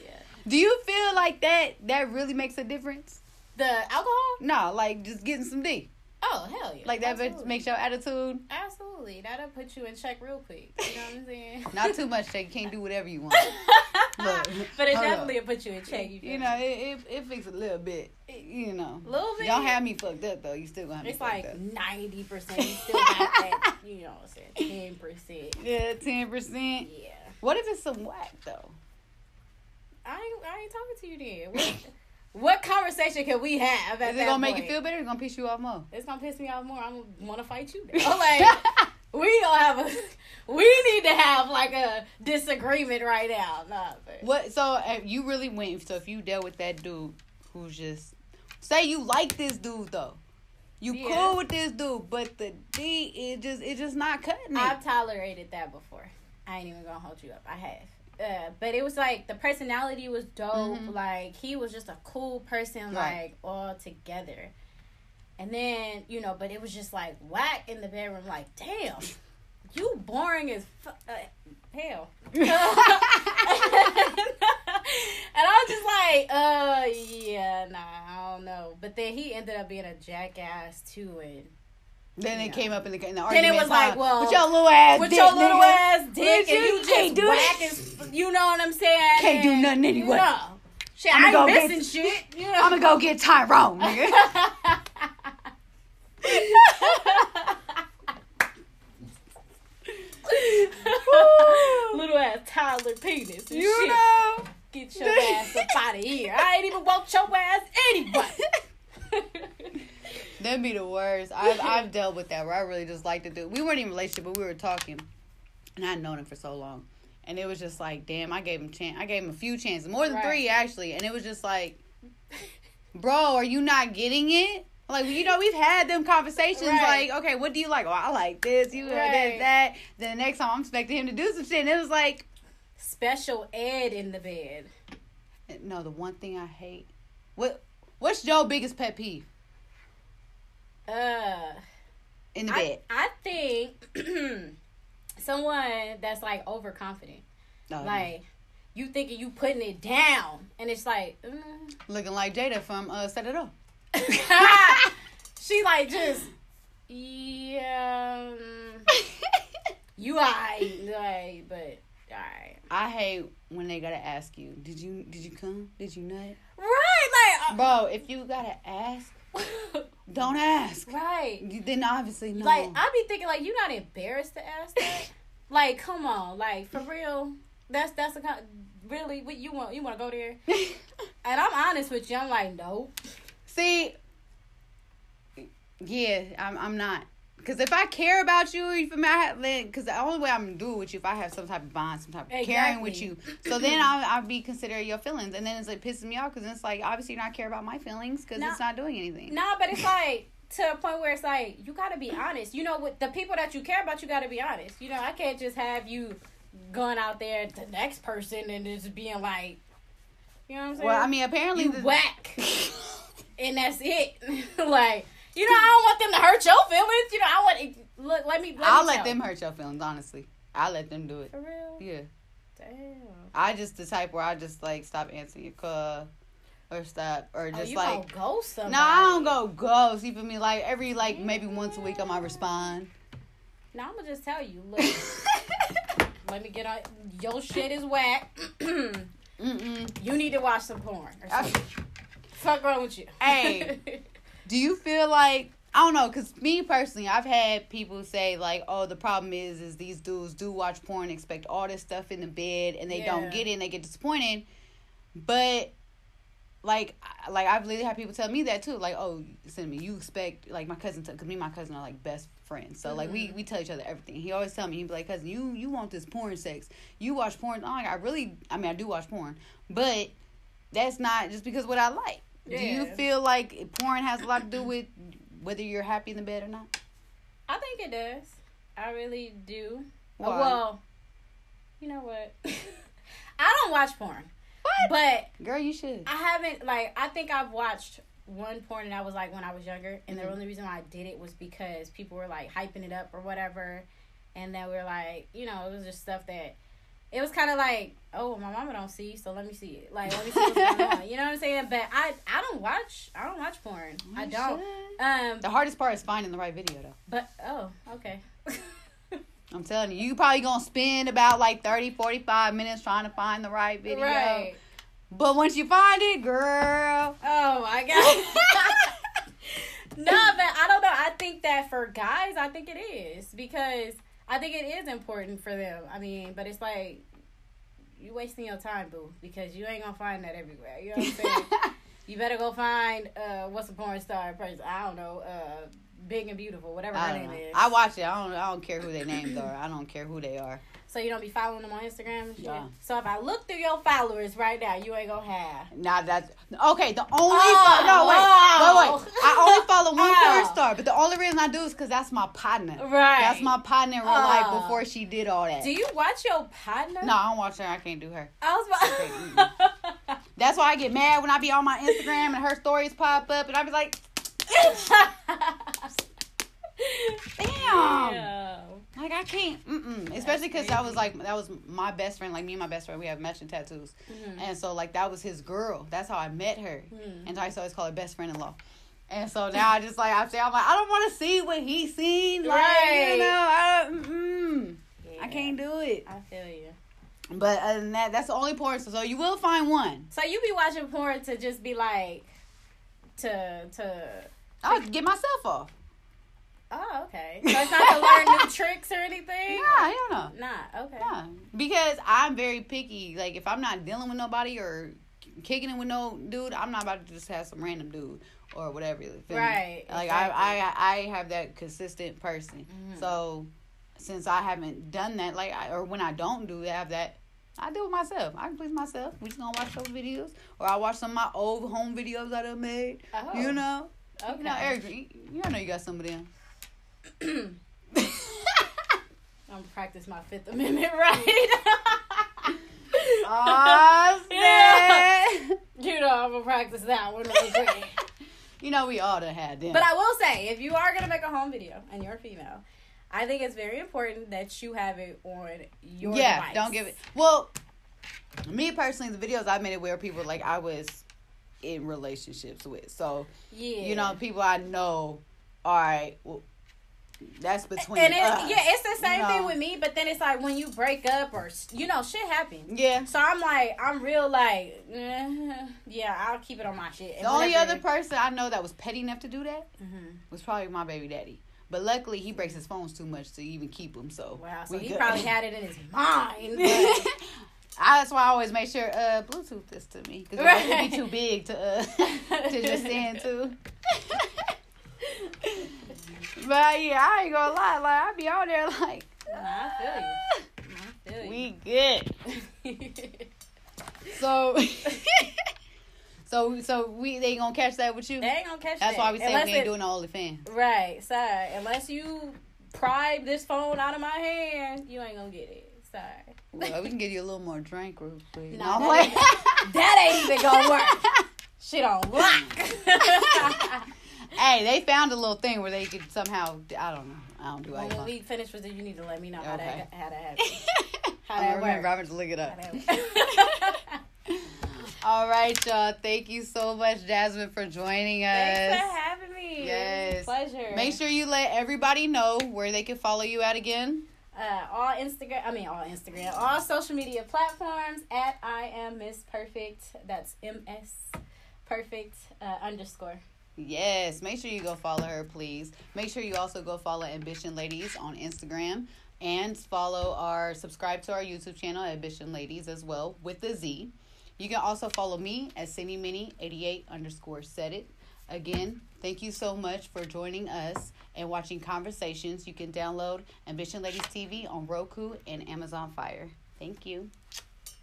Do you feel like that? That really makes a difference? The alcohol? No, like just getting some D. Oh hell yeah! Like that Absolutely. makes your attitude. Absolutely, that'll put you in check real quick. You know what I'm saying? Not too much. Shake. You can't do whatever you want. Look, but it definitely up. will put you in check. You, You know, it, it it fix a little bit. You know, little bit. don't have me fucked up though. You still gonna have me It's like ninety percent. You still got that. You know what I'm saying? Ten percent. Yeah, ten percent. Yeah. What if it's some whack though? I ain't, I ain't talking to you then. What, what conversation can we have? Is it gonna make point? you feel better? Or gonna piss you off more? It's gonna piss me off more. I'm gonna want to fight you. Now. Like we don't have a. We need to have like a disagreement right now. Nah, but What? So uh, you really went. So if you dealt with that dude who's just say you like this dude though, you Yeah. cool with this dude, but the D it just it's just not cutting it. I've tolerated that before. I ain't even gonna hold you up. I have. Uh, but it was like the personality was dope. Mhm. Like he was just a cool person, Right. like all together. And then you know, but it was just like whack in the bedroom. Like damn, you boring as fu- uh, hell. and I was just like, uh, yeah, nah, I don't know. But then he ended up being a jackass too, and then it came up in the, in the argument. Then it was like, well, with your little ass, with dick, your little nigga, ass dick, and you, can't do whack and, you know what I'm saying? Can't do nothing anyway. Shit, I'm I ain't missing get, shit. You know. I'm gonna go get Tyrone. little ass toddler penis. you shit. know, get your ass up out of here. I ain't even want your ass anyway. That'd be the worst. I've I've dealt with that where I really just like to do. We weren't in a relationship, but we were talking, and I'd known him for so long, and it was just like, damn, I gave him chance. I gave him a few chances, more than Right. three actually, and it was just like, bro, are you not getting it? Like you know, we've had them conversations. Right. Like, okay, what do you like? Oh, I like this. You like Right. this, that. Then the next time, I'm expecting him to do some shit, and it was like, Special ed in the bed. no. The one thing I hate. What What's your biggest pet peeve Uh, in the I, bed? I think someone that's like overconfident. No, Like, you thinking you putting it down, and it's like, mm. looking like Jada from uh, Set It Up. she like just, yeah, mm, you alright, like, but alright. I hate when they gotta ask you, did you did you come? Did you nut? Right, like, Bro, if you gotta ask, don't ask. right. You- Then obviously no. Like I be thinking, like you not embarrassed to ask that. like, come on, like for real. That's that's a kind. Really, what you want? You want to go there? And I'm honest with you. I'm like, no. See, yeah, I'm I'm not. Cause if I care about you, you feel me? I have, because the only way I'm gonna do it with you if I have some type of bond, some type of caring with you. So then I'll, I'll be considering your feelings, and then it's like pissing me off because it's like obviously you're not care about my feelings because it's not doing anything. Nah, but it's like to a point where it's like you gotta be honest. You know, with the people that you care about, you gotta be honest. You know, I can't just have you going out there to the next person and just being like, you know what I'm saying? Well, I mean, apparently you the, whack, and that's it. like, you know, I don't want them to hurt your feelings. You know, I want look. Let me. Let I'll me let them hurt your feelings. Honestly, I'll let them do it. For real? Yeah. Damn. I just the type where I just like stop answering your call or stop or Oh, just you like ghost somebody? no, I don't go ghost. You feel me? Like every like maybe once a week I might mm. respond. Now I'm gonna just tell you. Look, let me get on. Your shit is whack. Mm-mm. you need to watch some porn. Or I- something. Fuck wrong with you? Hey. Do you feel like I don't know? Cause me personally, I've had people say like, "Oh, the problem is, is these dudes do watch porn, expect all this stuff in the bed, and they Yeah. don't get it, and they get disappointed." But like, like I've literally had people tell me that too. Like, "Oh, send me. You expect like my cousin, because me and my cousin are like best friends. So like we mm-hmm. we tell each other everything. He always tell me he'd be like, "Cousin, you you want this porn sex? You watch porn? I'm like, I really, I mean, I do watch porn, but." That's not just because what I like. Do you feel like porn has a lot to do with whether you're happy in the bed or not? I think it does. I really do. Why? Well, you know what? I don't watch porn, What? but Girl, you should. I haven't like I think I've watched one porn and I was like when I was younger and Mhm. the only reason why I did it was because people were like hyping it up or whatever and then we are like, you know, it was just stuff that it was kind of like, oh, my mama don't see, so let me see it. Like, let me see what's going on. You know what I'm saying? But I, I don't watch, I don't watch porn. I don't. should. Um, The hardest part is finding the right video, though. but oh, okay. I'm telling you, you probably gonna spend about like 30, 45 minutes trying to find the right video. right. But once you find it, girl. Oh my god. no, but I don't know. I think that for guys, I think it is because I think it is important for them. I mean, but it's like you wasting your time, boo, because you ain't gonna find that everywhere. You know what I'm saying? you better go find uh what's a porn star person? I don't know, uh Big and Beautiful, whatever her name know. is. I watch it. I don't. I don't care who their names are. I don't care who they are. so you don't be following them on Instagram? Yeah. So if I look through your followers right now, you ain't gonna have. Nah, that's okay. The only Oh, fo- no wait, oh. wait, wait. Oh. I only follow one Oh. porn star, but the only reason I do is because that's my partner. Right. That's my partner in real life Oh. before she did all that. Do you watch your partner? no, I don't watch her. I can't do her. I was about. That's why I get mad when I be on my Instagram and her stories pop up, and I be like, Damn. Yeah. like I can't, mm-mm. especially because that was like that was my best friend. Like me and my best friend, we have matching tattoos, Mhm. and so like that was his girl. That's how I met her, Mhm. and I used to always call her best friend in law. And so now I just like I say I'm like I don't want to see what he's seen. Like Right. you know, I, mm-mm. I can't do it. I feel you. But other than that, that's the only porn. So, so you will find one. So you be watching porn to just be like, to to I'll get myself off. Oh, okay. So it's not to learn new tricks or anything. Nah, hell no. Nah. Okay. Nah, because I'm very picky. Like if I'm not dealing with nobody or kicking it with no dude, I'm not about to just have some random dude or whatever. you feel me? Right, Like exactly. I, I, I have that consistent person. Mhm. So since I haven't done that, like, I, or when I don't do have that. I do it myself. I can please myself. We just gonna watch those videos, or I watch some of my old home videos that I made. Oh. You know, Okay. you know, Eric, you, you know you got some of them. I'm gonna practice my Fifth Amendment right. Aw, Yeah. You know, I'm gonna practice that one. You know we all done had them. But I will say, if you are gonna make a home video and you're a female, I think it's very important that you have it on your yeah, device. don't give it. Well, me personally, the videos I made it where people like I was in relationships with. So Yeah, you know, people I know. All right, well, that's between and it, us. yeah, it's the same you thing with me. But then it's like when you break up or you know, shit happens. Yeah. So I'm like, I'm real like, eh, yeah, I'll keep it on my shit. And The only other person I know that was petty enough to do that Mhm. was probably my baby daddy. But luckily, he breaks his phones too much to even keep them. So Wow, so he good. probably had it in his mind. I, that's why I always make sure uh Bluetooth this to me because it Right. would be too big to uh to just send to. But yeah, I ain't gonna lie. Like I be out there like, Nah, I feel you. I feel you. we good. So, so so we they gonna catch that with you. they ain't gonna catch That's that. That's why we say Unless we ain't it- doing the OnlyFans. Right, sorry. Unless you pry this phone out of my hand, you ain't gonna get it. Sorry. Well, we can give you a little more drink real quick. No, that like- that ain't even gonna work. Shit on lock. Hey, they found a little thing where they could somehow. I don't know. I don't do Well, when we finish with it, you need to let me know how Okay. that how that happens. How I'm that remember. I'm gonna look it up. All right, y'all. Thank you so much, Jasmine, for joining us. Thanks for having me. Yes. Pleasure. Make sure you let everybody know where they can follow you at again. uh, all Instagram, I mean all Instagram, all social media platforms at I am Miss Perfect. That's M S Perfect uh, underscore. Yes, make sure you go follow her, please. Make sure you also go follow Ambition Ladies on Instagram and follow our subscribe to our YouTube channel, Ambition Ladies, as well with the Z. You can also follow me at Cindy Mini 88 underscore set it. Again, thank you so much for joining us and watching Conversations. You can download Ambition Ladies TV on Roku and Amazon Fire. Thank you.